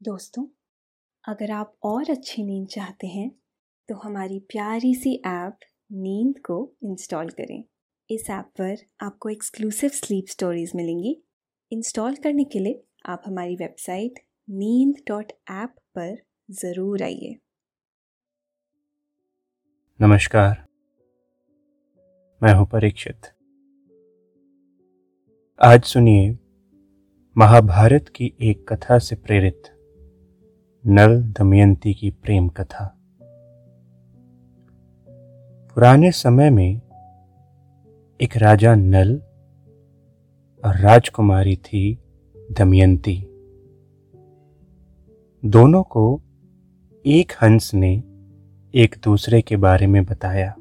दोस्तों, अगर आप और अच्छी नींद चाहते हैं तो हमारी प्यारी सी ऐप नींद को इंस्टॉल करें। इस ऐप पर आपको एक्सक्लूसिव स्लीप स्टोरीज मिलेंगी। इंस्टॉल करने के लिए आप हमारी वेबसाइट नींद डॉट ऐप पर ज़रूर आइए। नमस्कार, मैं हूँ परीक्षित। आज सुनिए, महाभारत की एक कथा से प्रेरित। नल दमयंती की प्रेम कथा। पुराने समय में एक राजा नल और राजकुमारी थी दमयंती। दोनों को एक हंस ने एक दूसरे के बारे में बताया।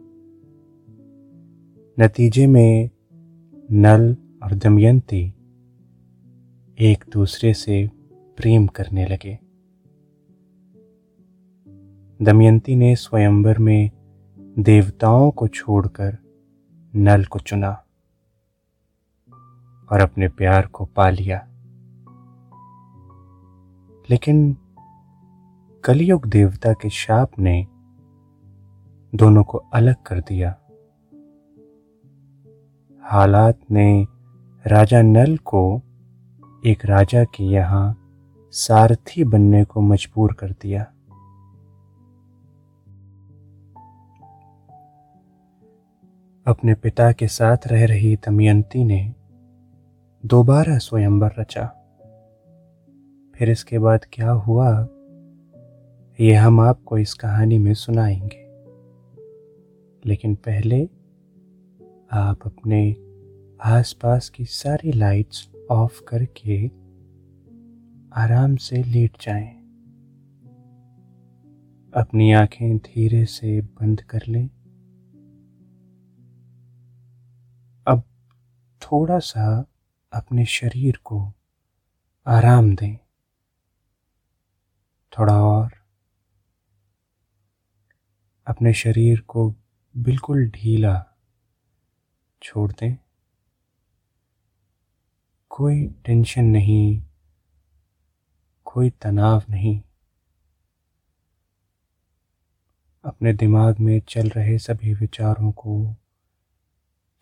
नतीजे में नल और दमयंती एक दूसरे से प्रेम करने लगे। दमयंती ने स्वयंवर में देवताओं को छोड़कर नल को चुना और अपने प्यार को पा लिया। लेकिन कलयुग देवता के शाप ने दोनों को अलग कर दिया। हालात ने राजा नल को एक राजा के यहाँ सारथी बनने को मजबूर कर दिया। अपने पिता के साथ रह रही दमयंती ने दोबारा स्वयंवर रचा। फिर इसके बाद क्या हुआ? ये हम आपको इस कहानी में सुनाएँगे। लेकिन पहले आप अपने आसपास की सारी लाइट्स ऑफ़ करके आराम से लेट जाएँ। अपनी आँखें धीरे से बंद कर लें। थोड़ा सा अपने शरीर को आराम दें। थोड़ा और। अपने शरीर को बिल्कुल ढीला छोड़ दें। कोई टेंशन नहीं, कोई तनाव नहीं। अपने दिमाग में चल रहे सभी विचारों को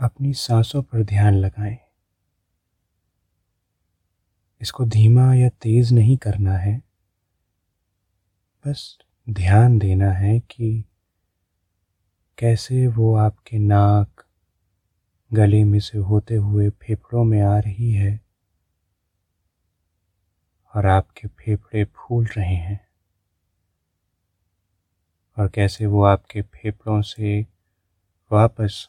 अपनी सांसों पर ध्यान लगाएँ। इसको धीमा या तेज नहीं करना है। बस ध्यान देना है कि कैसे वो आपके नाक, गले में से होते हुए फेफड़ों में आ रही है और आपके फेफड़े फूल रहे हैं। और कैसे वो आपके फेफड़ों से वापस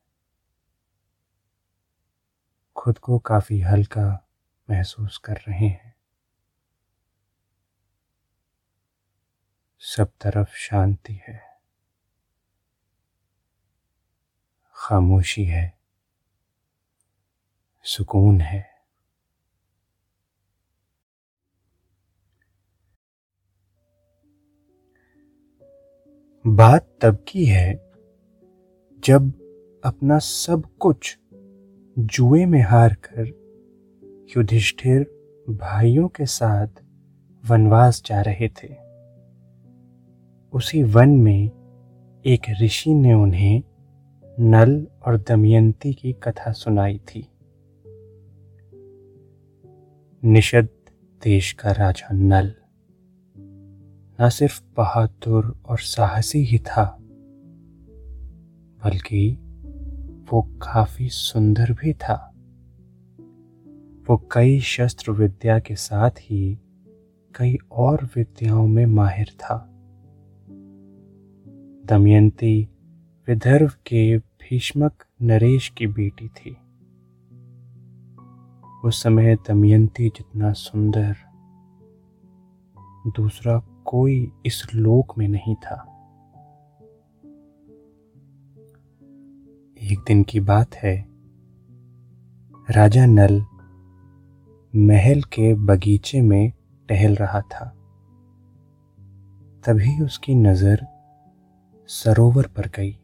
खुद को काफ़ी हल्का महसूस कर रहे हैं। सब तरफ़ शांति है। खामोशी है। सुकून है। बात तब की है जब अपना सब कुछ जुए में हार कर युधिष्ठिर भाइयों के साथ वनवास जा रहे थे। उसी वन में एक ऋषि ने उन्हें नल और दमयंती की कथा सुनाई थी। निषद देश का राजा नल। न सिर्फ़ बहादुर और साहसी ही था, बल्कि वो काफ़ी सुंदर भी था। वो कई शस्त्र विद्या के साथ ही कई और विद्याओं में माहिर था। दमयंती विदर्भ के भीष्मक नरेश की बेटी थी। उस समय दमयंती जितना सुंदर, दूसरा कोई इस लोक में नहीं था। एक दिन की बात है। राजा नल महल के बगीचे में टहल रहा था। तभी उसकी नज़र सरोवर पर गई।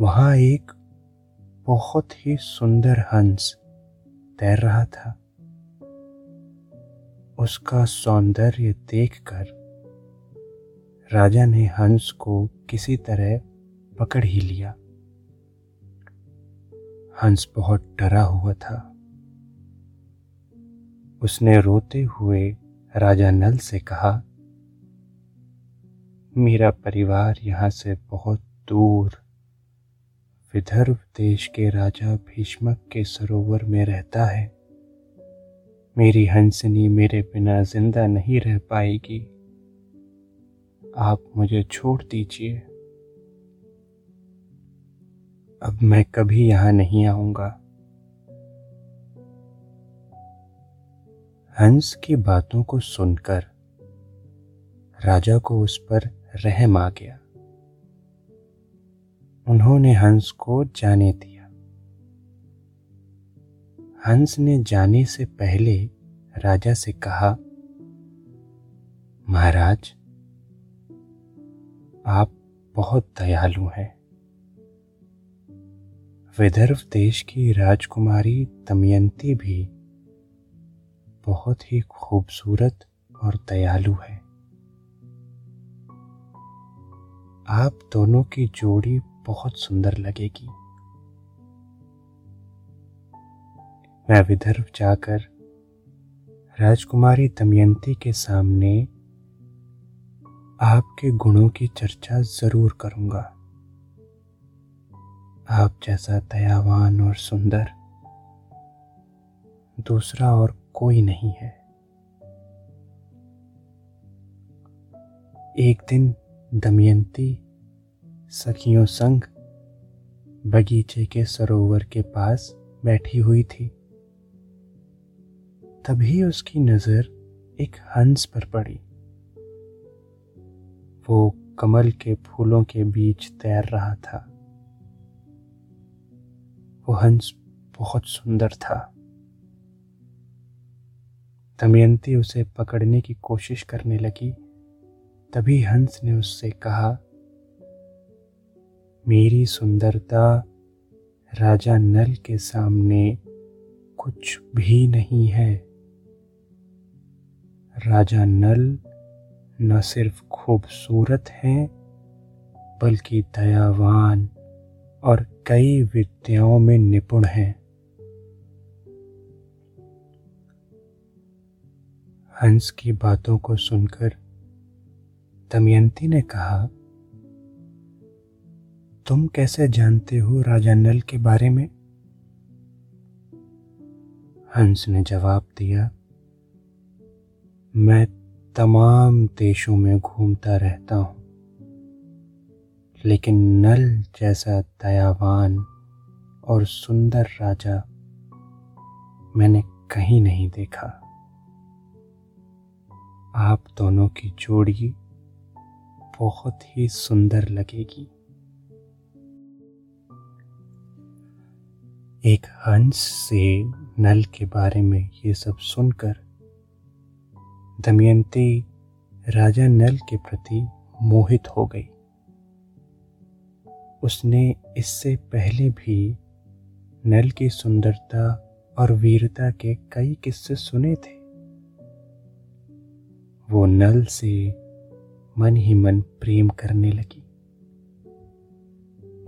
वहाँ एक बहुत ही सुंदर हंस तैर रहा था। उसका सौंदर्य देखकर राजा ने हंस को किसी तरह पकड़ ही लिया। हंस बहुत डरा हुआ था। उसने रोते हुए राजा नल से कहा, मेरा परिवार यहाँ से बहुत दूर, विदर्भ देश के राजा भीष्मक के सरोवर में रहता है। मेरी हंसनी मेरे बिना ज़िंदा नहीं रह पाएगी। आप मुझे छोड़ दीजिए। अब मैं कभी यहाँ नहीं आऊँगा। हंस की बातों को सुनकर राजा को उस पर रहम आ गया। उन्होंने हंस को जाने दिया। हंस ने जाने से पहले राजा से कहा, महाराज, आप बहुत दयालु हैं। विदर्भ देश की राजकुमारी दमयंती भी बहुत ही खूबसूरत और दयालु है। आप दोनों की जोड़ी बहुत सुंदर लगेगी। मैं विदर्भ जाकर राजकुमारी दमयंती के सामने आपके गुणों की चर्चा ज़रूर करूँगा। आप जैसा दयावान और सुंदर। दूसरा और कोई नहीं है। एक दिन दमयंती सखियों संग बगीचे के सरोवर के पास बैठी हुई थी। तभी उसकी नज़र एक हंस पर पड़ी। वो कमल के फूलों के बीच तैर रहा था। वो हंस बहुत सुंदर था। दमयंती उसे पकड़ने की कोशिश करने लगी। तभी हंस ने उससे कहा, मेरी सुंदरता राजा नल के सामने कुछ भी नहीं है। राजा नल न सिर्फ़ खूबसूरत हैं, बल्कि दयावान और कई विद्याओं में निपुण हैं। हंस की बातों को सुनकर दमयंती ने कहा, तुम कैसे जानते हो राजा नल के बारे में? हंस ने जवाब दिया, मैं तमाम देशों में घूमता रहता हूँ। लेकिन नल जैसा दयावान और सुंदर राजा मैंने कहीं नहीं देखा। आप दोनों की जोड़ी बहुत ही सुंदर लगेगी। एक हंस से नल के बारे में ये सब सुनकर दमयंती राजा नल के प्रति मोहित हो गई। उसने इससे पहले भी नल की सुंदरता और वीरता के कई किस्से सुने थे। वो नल से मन ही मन प्रेम करने लगी।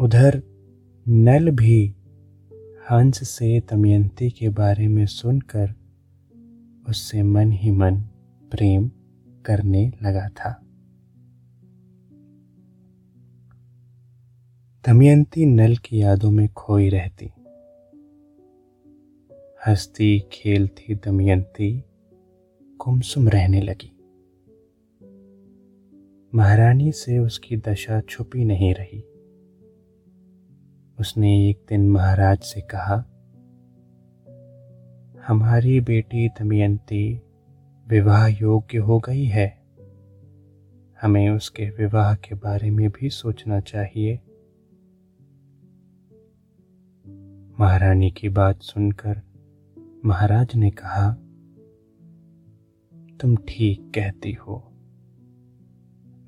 उधर नल भी हंस से दमयंती के बारे में सुनकर उससे मन ही मन प्रेम करने लगा था। दमयंती नल की यादों में खोई रहती। हंसती, खेलती दमयंती, गुमसुम रहने लगी। महारानी से उसकी दशा छुपी नहीं रही। उसने एक दिन महाराज से कहा, हमारी बेटी दमयंती विवाह योग्य हो गई है। हमें उसके विवाह के बारे में भी सोचना चाहिए। महारानी की बात सुनकर महाराज ने कहा, तुम ठीक कहती हो।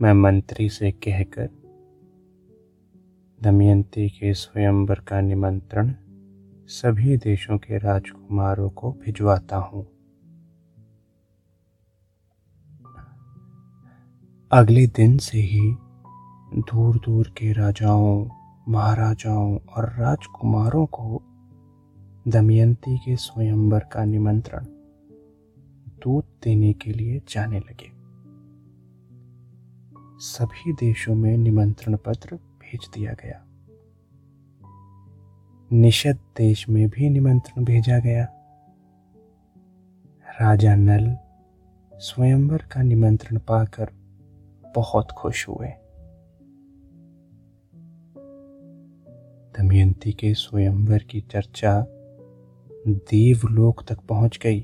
मैं मंत्री से कहकर दमयंती के स्वयंवर का निमंत्रण सभी देशों के राजकुमारों को भिजवाता हूँ। अगले दिन से ही दूर दूर के राजाओं महाराजाओं और राजकुमारों को दमयंती के स्वयंवर का निमंत्रण दूध देने के लिए जाने लगे। सभी देशों में निमंत्रण पत्र भेज दिया गया। निषद देश में भी निमंत्रण भेजा गया। राजा नल स्वयंवर का निमंत्रण पाकर बहुत खुश हुए। दमयंती के स्वयंवर की चर्चा देवलोक तक पहुँच गई।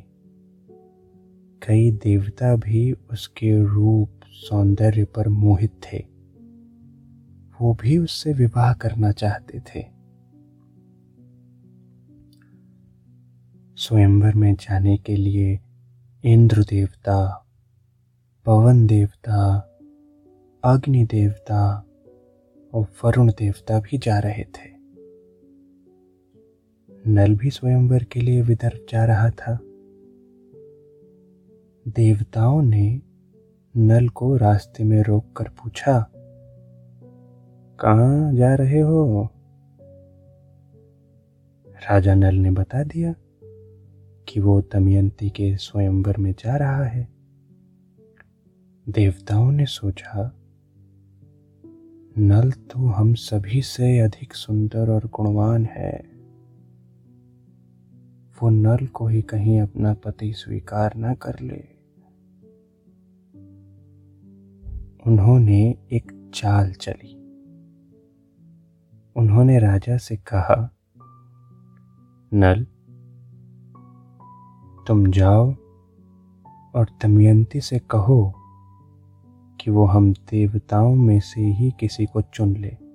कई देवता भी उसके रूप सौंदर्य पर मोहित थे। वो भी उससे विवाह करना चाहते थे। स्वयंवर में जाने के लिए इंद्र देवता, पवन देवता, अग्नि देवता और वरुण देवता भी जा रहे थे। नल भी स्वयंवर के लिए विदर्भ जा रहा था। देवताओं ने नल को रास्ते में रोककर पूछा, कहाँ जा रहे हो? राजा नल ने बता दिया कि वो दमयंती के स्वयंवर में जा रहा है। देवताओं ने सोचा, नल तो हम सभी से अधिक सुंदर और गुणवान है। वो नल को ही कहीं अपना पति स्वीकार न कर ले। उन्होंने एक चाल चली। उन्होंने राजा से कहा, नल, तुम जाओ और दमयंती से कहो कि वो हम देवताओं में से ही किसी को चुन ले।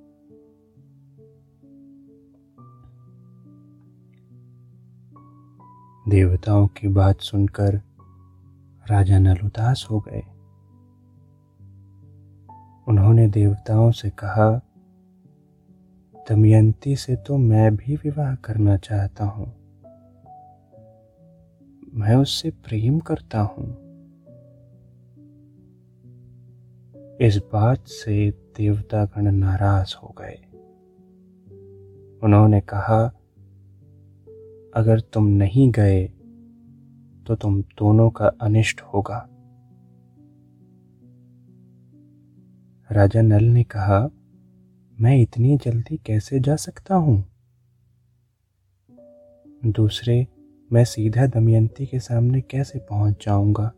देवताओं की बात सुनकर राजा नल उदास हो गए। उन्होंने देवताओं से कहा, दमयंती से तो मैं भी विवाह करना चाहता हूँ। मैं उससे प्रेम करता हूँ। इस बात से देवतागण नाराज़ हो गए। उन्होंने कहा अगर तुम नहीं गए तो तुम दोनों का अनिष्ट होगा। राजा नल ने कहा, मैं इतनी जल्दी कैसे जा सकता हूँ? दूसरे, मैं सीधा दमयंती के सामने कैसे पहुँच जाऊँगा?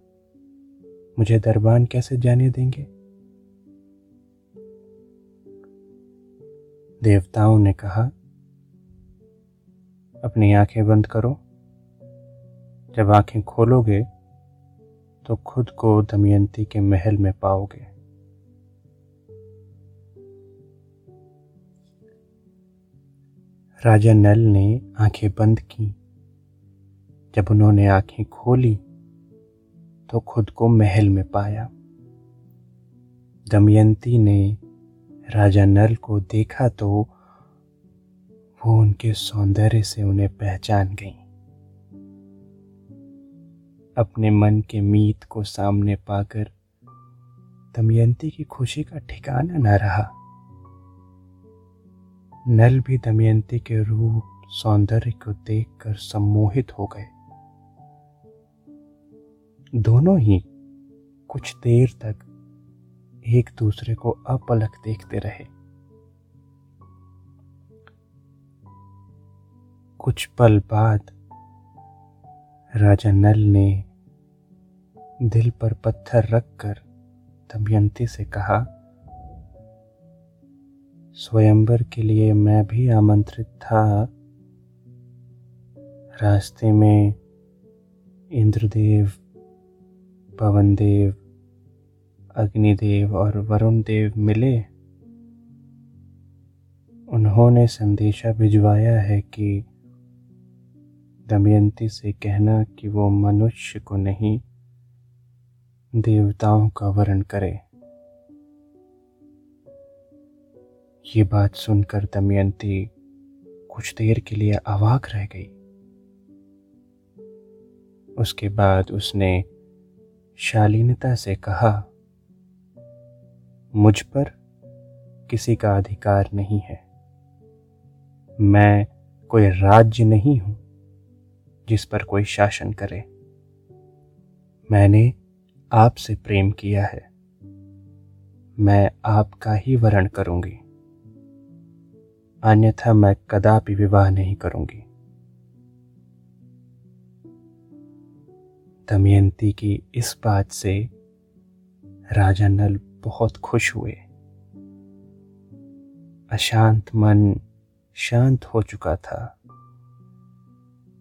मुझे दरबान कैसे जाने देंगे? देवताओं ने कहा अपनी आँखें बंद करो। जब आँखें खोलोगे तो खुद को दमयंती के महल में पाओगे। राजा नल ने आँखें बंद की। जब उन्होंने आँखें खोली तो खुद को महल में पाया। दमयंती ने राजा नल को देखा तो वो उनके सौंदर्य से उन्हें पहचान गई। अपने मन के मीत को सामने पाकर दमयंती की खुशी का ठिकाना न रहा। नल भी दमयंती के रूप सौंदर्य को देखकर सम्मोहित हो गए। दोनों ही कुछ देर तक एक दूसरे को अपलक देखते रहे। कुछ पल बाद राजा नल ने दिल पर पत्थर रखकर दमयंती से कहा, स्वयंवर के लिए मैं भी आमंत्रित था। रास्ते में इंद्रदेव, पवनदेव, अग्निदेव और वरुण देव मिले। उन्होंने संदेशा भिजवाया है कि दमयंती से कहना कि वो मनुष्य को नहीं, देवताओं का वर्ण करे। ये बात सुनकर दमयंती कुछ देर के लिए अवाक रह गई। उसके बाद उसने शालीनता से कहा, मुझ पर किसी का अधिकार नहीं है। मैं कोई राज्य नहीं हूँ। जिस पर कोई शासन करे। मैंने आपसे प्रेम किया है। मैं आपका ही वरण करूँगी। अन्यथा मैं कदापि विवाह नहीं करूँगी। दमयंती की इस बात से राजा नल बहुत खुश हुए। अशांत मन शांत हो चुका था।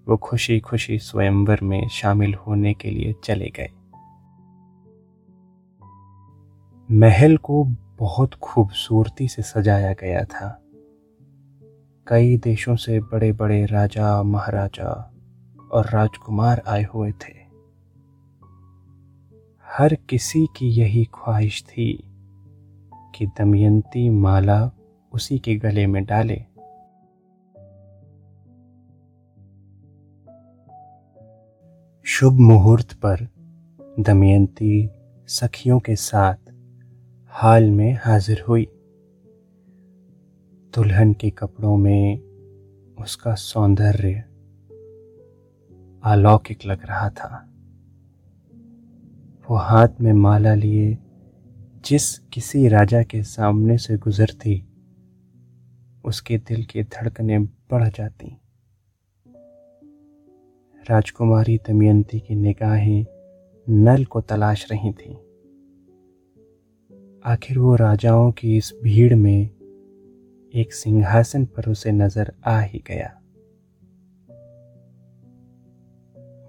वो खुशी खुशी स्वयंवर में शामिल होने के लिए चले गए। महल को बहुत खूबसूरती से सजाया गया था। कई देशों से बड़े बड़े राजा, महाराजा और राजकुमार आए हुए थे। हर किसी की यही ख्वाहिश थी कि दमयंती माला उसी के गले में डाले। शुभ मुहूर्त पर दमयंती सखियों के साथ हाल में हाजिर हुई। दुल्हन के कपड़ों में उसका सौंदर्य अलौकिक लग रहा था। वो हाथ में माला लिए जिस किसी राजा के सामने से गुजरती, उसके दिल की धड़कनें बढ़ जाती। राजकुमारी दमयंती की निगाहें नल को तलाश रही थीं। आखिर वो राजाओं की इस भीड़ में एक सिंहासन पर उसे नज़र आ ही गया।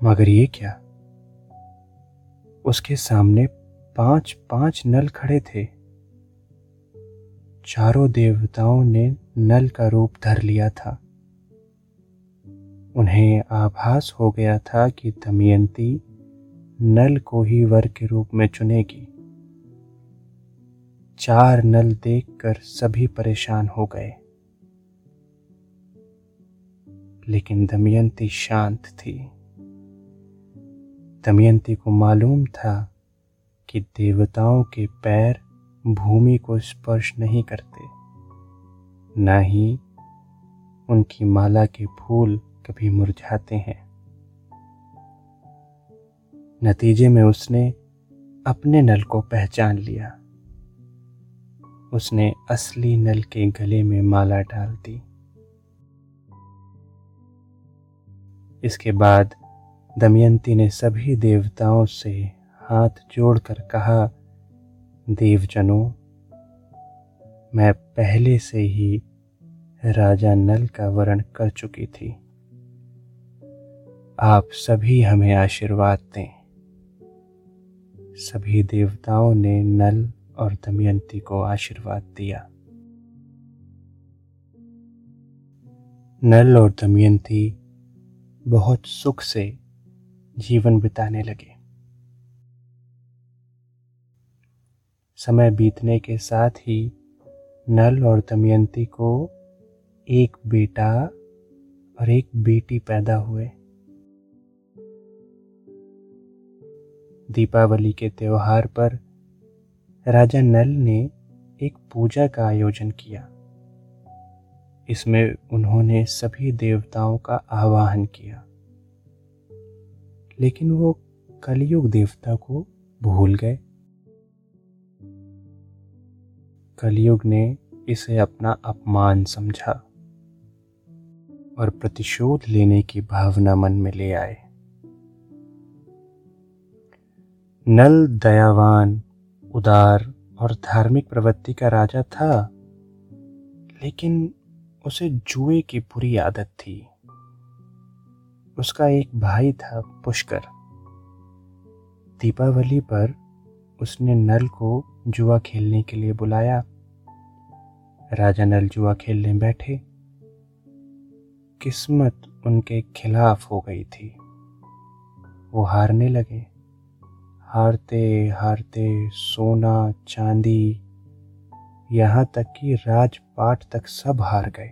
मगर ये क्या? उसके सामने पाँच पाँच नल खड़े थे। चारों देवताओं ने नल का रूप धर लिया था। उन्हें आभास हो गया था कि दमयंती नल को ही वर के रूप में चुनेगी। चार नल देखकर सभी परेशान हो गए। लेकिन दमयंती शांत थी। दमयंती को मालूम था कि देवताओं के पैर भूमि को स्पर्श नहीं करते। न ही उनकी माला के फूल कभी मुरझाते हैं। नतीजे में उसने अपने नल को पहचान लिया। उसने असली नल के गले में माला डाल दी। इसके बाद दमयंती ने सभी देवताओं से हाथ जोड़कर कहा, देवजनों, मैं पहले से ही राजा नल का वर्ण कर चुकी थी। आप सभी हमें आशीर्वाद दें। सभी देवताओं ने नल और दमयंती को आशीर्वाद दिया। नल और दमयंती बहुत सुख से जीवन बिताने लगे। समय बीतने के साथ ही नल और दमयंती को एक बेटा और एक बेटी पैदा हुए। दीपावली के त्यौहार पर राजा नल ने एक पूजा का आयोजन किया। इसमें उन्होंने सभी देवताओं का आवाहन किया। लेकिन वो कलयुग देवता को भूल गए। कलयुग ने इसे अपना अपमान समझा और प्रतिशोध लेने की भावना मन में ले आए। नल दयावान, उदार और धार्मिक प्रवृत्ति का राजा था, लेकिन उसे जुए की बुरी आदत थी। उसका एक भाई था पुष्कर। दीपावली पर उसने नल को जुआ खेलने के लिए बुलाया। राजा नल जुआ खेलने बैठे। किस्मत उनके खिलाफ हो गई थी। वो हारने लगे। हारते हारते सोना, चांदी, यहाँ तक कि राजपाट तक सब हार गए।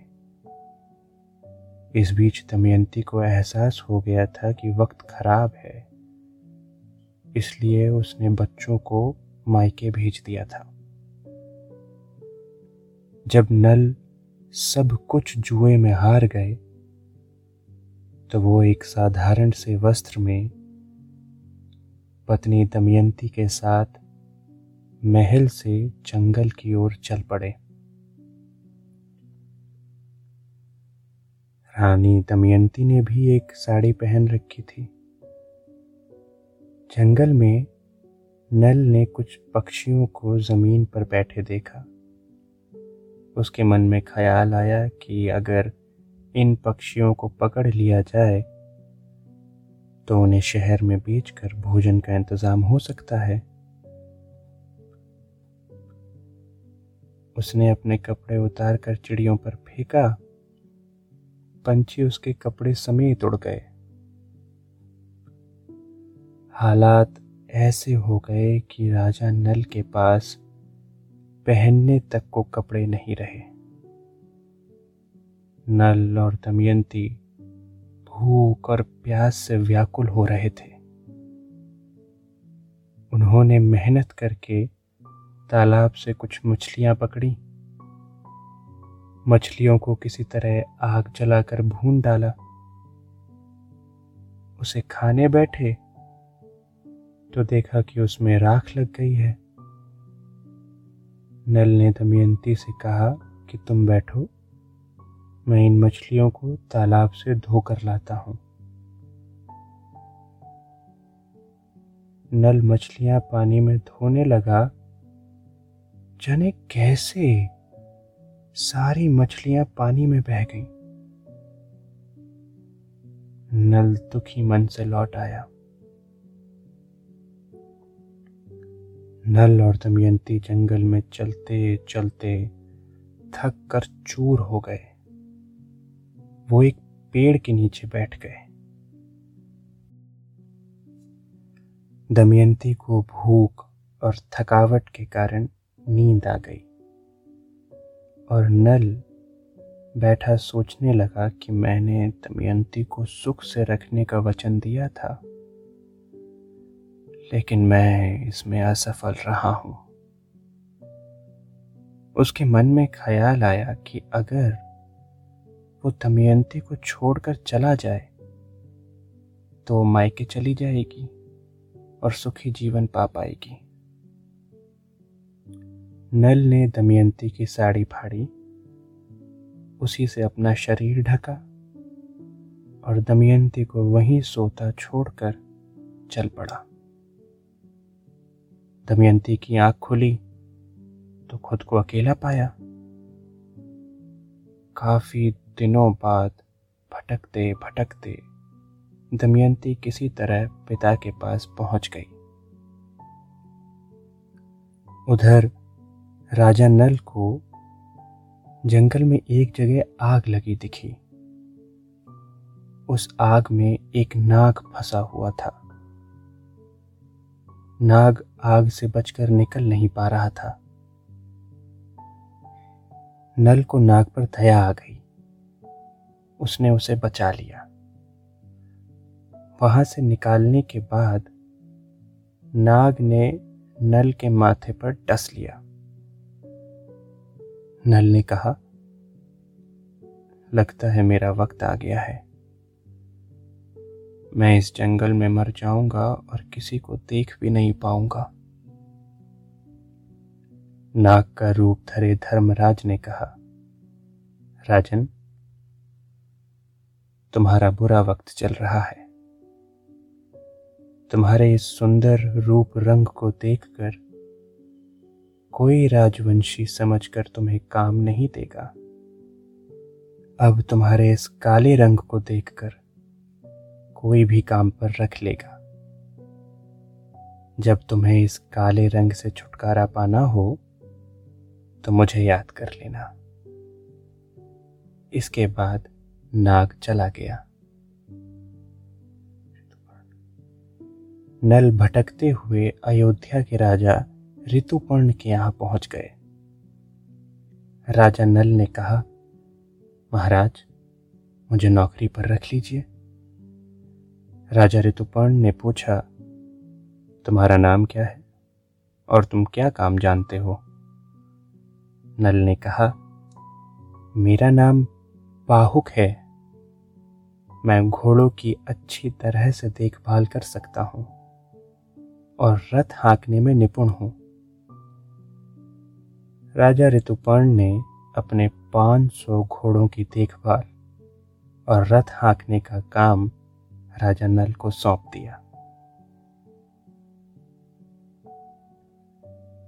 इस बीच दमयंती को एहसास हो गया था कि वक्त खराब है। इसलिए उसने बच्चों को मायके भेज दिया था। जब नल सब कुछ जुए में हार गए तो वो एक साधारण से वस्त्र में पत्नी दमयंती के साथ महल से जंगल की ओर चल पड़े। रानी दमयंती ने भी एक साड़ी पहन रखी थी। जंगल में नल ने कुछ पक्षियों को ज़मीन पर बैठे देखा। उसके मन में ख्याल आया कि अगर इन पक्षियों को पकड़ लिया जाए तो उन्हें शहर में बेचकर भोजन का इंतज़ाम हो सकता है। उसने अपने कपड़े उतार कर चिड़ियों पर फेंका। पंछी उसके कपड़े समेत उड़ गए। हालात ऐसे हो गए कि राजा नल के पास पहनने तक को कपड़े नहीं रहे। नल और दमयंती भूख और प्यास से व्याकुल हो रहे थे। उन्होंने मेहनत करके तालाब से कुछ मछलियाँ पकड़ी। मछलियों को किसी तरह आग जलाकर भून डाला। उसे खाने बैठे तो देखा कि उसमें राख लग गई है। नल ने दमयंती से कहा कि तुम बैठो। मैं इन मछलियों को तालाब से धोकर लाता हूँ। नल मछलियाँ पानी में धोने लगा। जाने कैसे सारी मछलियाँ पानी में बह गईं। नल दुखी मन से लौट आया। नल और दमयंती जंगल में चलते चलते थक कर चूर हो गए। वो एक पेड़ के नीचे बैठ गए। दमयंती को भूख और थकावट के कारण नींद आ गई और नल बैठा सोचने लगा कि मैंने दमयंती को सुख से रखने का वचन दिया था, लेकिन मैं इसमें असफल रहा हूँ। उसके मन में ख्याल आया कि अगर वो दमयंती को छोड़कर चला जाए तो मायके चली जाएगी और सुखी जीवन पा पाएगी। नल ने दमयंती की साड़ी फाड़ी, उसी से अपना शरीर ढका और दमयंती को वहीं सोता छोड़कर चल पड़ा। दमयंती की आँख खुली तो खुद को अकेला पाया। काफ़ी दिनों बाद भटकते भटकते दमयंती किसी तरह पिता के पास पहुँच गई। उधर राजा नल को जंगल में एक जगह आग लगी दिखी। उस आग में एक नाग फंसा हुआ था। नाग आग से बचकर निकल नहीं पा रहा था। नल को नाग पर दया आ गई। उसने उसे बचा लिया। वहाँ से निकालने के बाद नाग ने नल के माथे पर डस लिया। नल ने कहा, लगता है मेरा वक्त आ गया है। मैं इस जंगल में मर जाऊँगा और किसी को देख भी नहीं पाऊँगा। नाग का रूप धरे धर्मराज ने कहा, राजन तुम्हारा बुरा वक्त चल रहा है। तुम्हारे इस सुंदर रूप रंग को देखकर कोई राजवंशी समझकर तुम्हें काम नहीं देगा। अब तुम्हारे इस काले रंग को देखकर कोई भी काम पर रख लेगा। जब तुम्हें इस काले रंग से छुटकारा पाना हो तो मुझे याद कर लेना। इसके बाद नाग चला गया। नल भटकते हुए अयोध्या के राजा ऋतुपर्ण के यहाँ पहुँच गए। राजा नल ने कहा, महाराज, मुझे नौकरी पर रख लीजिए। राजा ऋतुपर्ण ने पूछा, तुम्हारा नाम क्या है और तुम क्या काम जानते हो? नल ने कहा, मेरा नाम बाहुक है। मैं घोड़ों की अच्छी तरह से देखभाल कर सकता हूँ और रथ हाँकने में निपुण हूँ। राजा ऋतुपर्ण ने अपने 500 घोड़ों की देखभाल और रथ हाँकने का काम राजा नल को सौंप दिया।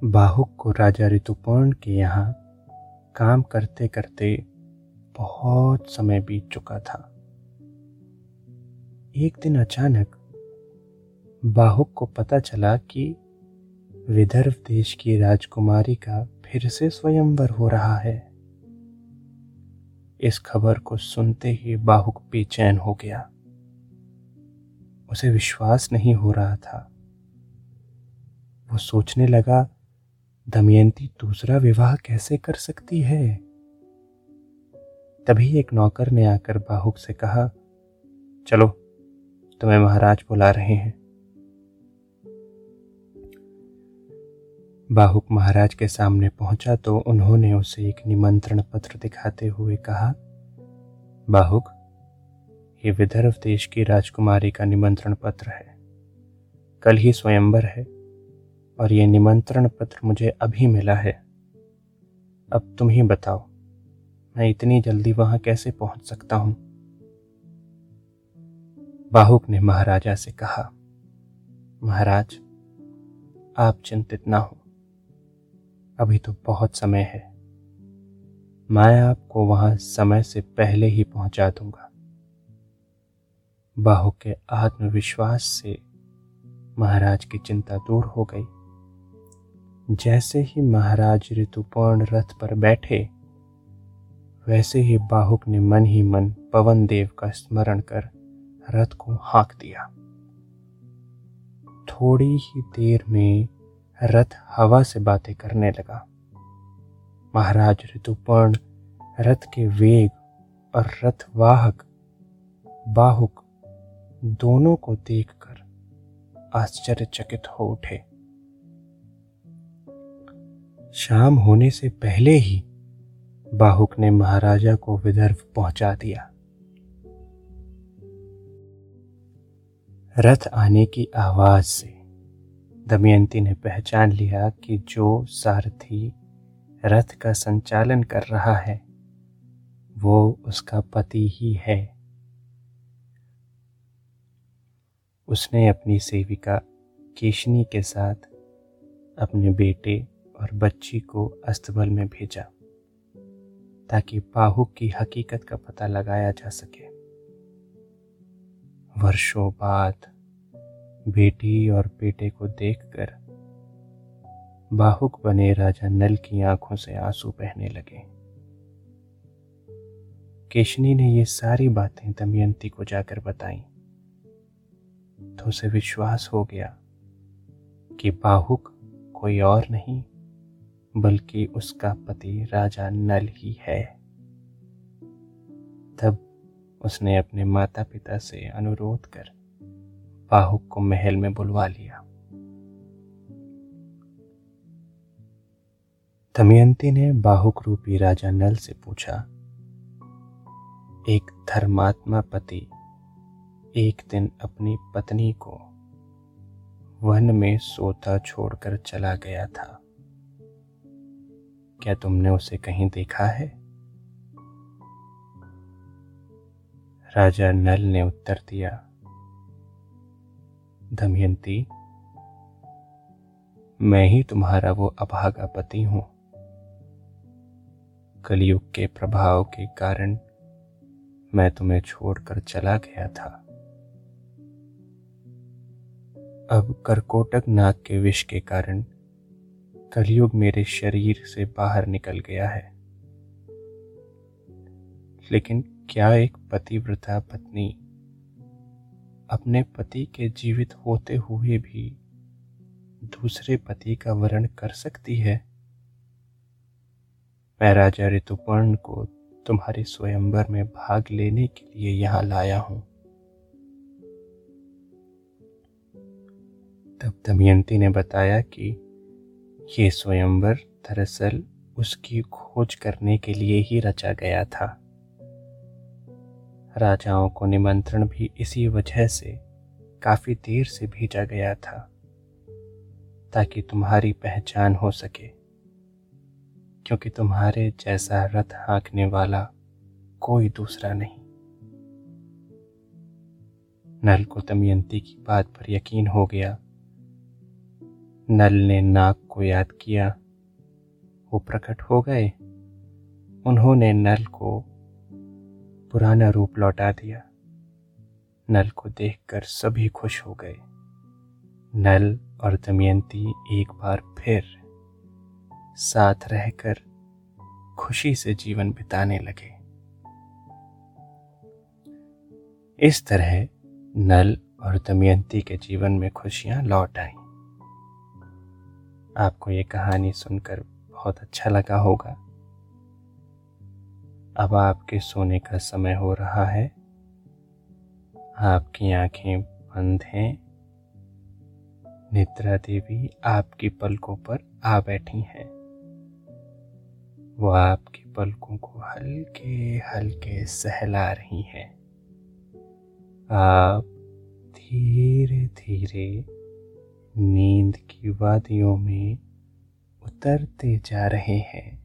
बाहुक को राजा ऋतुपर्ण के यहाँ काम करते करते बहुत समय बीत चुका था। एक दिन अचानक बाहुक को पता चला कि विदर्भ देश की राजकुमारी का फिर से स्वयंवर हो रहा है। इस खबर को सुनते ही बाहुक बेचैन हो गया। उसे विश्वास नहीं हो रहा था। वो सोचने लगा, दमयंती दूसरा विवाह कैसे कर सकती है? तभी एक नौकर ने आकर बाहुक से कहा, चलो तुम्हें महाराज बुला रहे हैं। बाहुक महाराज के सामने पहुँचा तो उन्होंने उसे एक निमंत्रण पत्र दिखाते हुए कहा, बाहुक, ये विदर्भ देश की राजकुमारी का निमंत्रण पत्र है। कल ही स्वयंवर है और ये निमंत्रण पत्र मुझे अभी मिला है। अब तुम ही बताओ, मैं इतनी जल्दी वहाँ कैसे पहुँच सकता हूँ? बाहुक ने महाराजा से कहा, महाराज, आप चिंतित ना हो। अभी तो बहुत समय है। मैं आपको वहाँ समय से पहले ही पहुँचा दूँगा। बाहु के आत्मविश्वास से महाराज की चिंता दूर हो गई। जैसे ही महाराज ऋतुपर्ण रथ पर बैठे, वैसे ही बाहुक ने मन ही मन पवन देव का स्मरण कर रथ को हाँक दिया। थोड़ी ही देर में रथ हवा से बातें करने लगा। महाराज ऋतुपर्ण, रथ के वेग और रथवाहक बाहुक दोनों को देखकर आश्चर्यचकित हो उठे। शाम होने से पहले ही बाहुक ने महाराजा को विदर्भ पहुँचा दिया। रथ आने की आवाज़ से दमयंती ने पहचान लिया कि जो सारथी रथ का संचालन कर रहा है, वो उसका पति ही है। उसने अपनी सेविका केशनी के साथ अपने बेटे और बच्ची को अस्तबल में भेजा, ताकि बाहुक की हकीकत का पता लगाया जा सके। वर्षों बाद बेटी और बेटे को देखकर बाहुक बने राजा नल की आँखों से आँसू बहने लगे। केशनी ने ये सारी बातें दमयंती को जाकर बताई तो उसे विश्वास हो गया कि बाहुक कोई और नहीं, बल्कि उसका पति राजा नल ही है। तब उसने अपने माता पिता से अनुरोध कर बाहुक को महल में बुलवा लिया। दमयंती ने बाहुक रूपी राजा नल से पूछा, एक धर्मात्मा पति एक दिन अपनी पत्नी को वन में सोता छोड़कर चला गया था। क्या तुमने उसे कहीं देखा है? राजा नल ने उत्तर दिया, दमयंती, मैं ही तुम्हारा वो अभागा पति हूँ। कलयुग के प्रभाव के कारण मैं तुम्हें छोड़कर चला गया था। अब करकोटक नाग के विष के कारण कलयुग मेरे शरीर से बाहर निकल गया है। लेकिन क्या एक पतिव्रता पत्नी अपने पति के जीवित होते हुए भी दूसरे पति का वर्ण कर सकती है? मैं राजा ऋतुपर्ण को तुम्हारे स्वयंवर में भाग लेने के लिए यहाँ लाया हूँ। तब दमयंती ने बताया कि ये स्वयंवर दरअसल उसकी खोज करने के लिए ही रचा गया था। राजाओं को निमंत्रण भी इसी वजह से काफ़ी देर से भेजा गया था, ताकि तुम्हारी पहचान हो सके। क्योंकि तुम्हारे जैसा रथ हाँकने वाला कोई दूसरा नहीं। नल को दमयंती की बात पर यकीन हो गया। नल ने नाग को याद किया। वो प्रकट हो गए। उन्होंने नल को पुराना रूप लौटा दिया। नल को देखकर सभी खुश हो गए। नल और दमयंती एक बार फिर साथ रहकर खुशी से जीवन बिताने लगे। इस तरह नल और दमयंती के जीवन में खुशियाँ लौट आई। आपको ये कहानी सुनकर बहुत अच्छा लगा होगा। अब आपके सोने का समय हो रहा है। आपकी आँखें बंद हैं। निद्रा देवी आपकी पलकों पर आ बैठी हैं। वो आपकी पलकों को हल्के हल्के सहला रही हैं। आप धीरे धीरे नींद की वादियों में उतरते जा रहे हैं।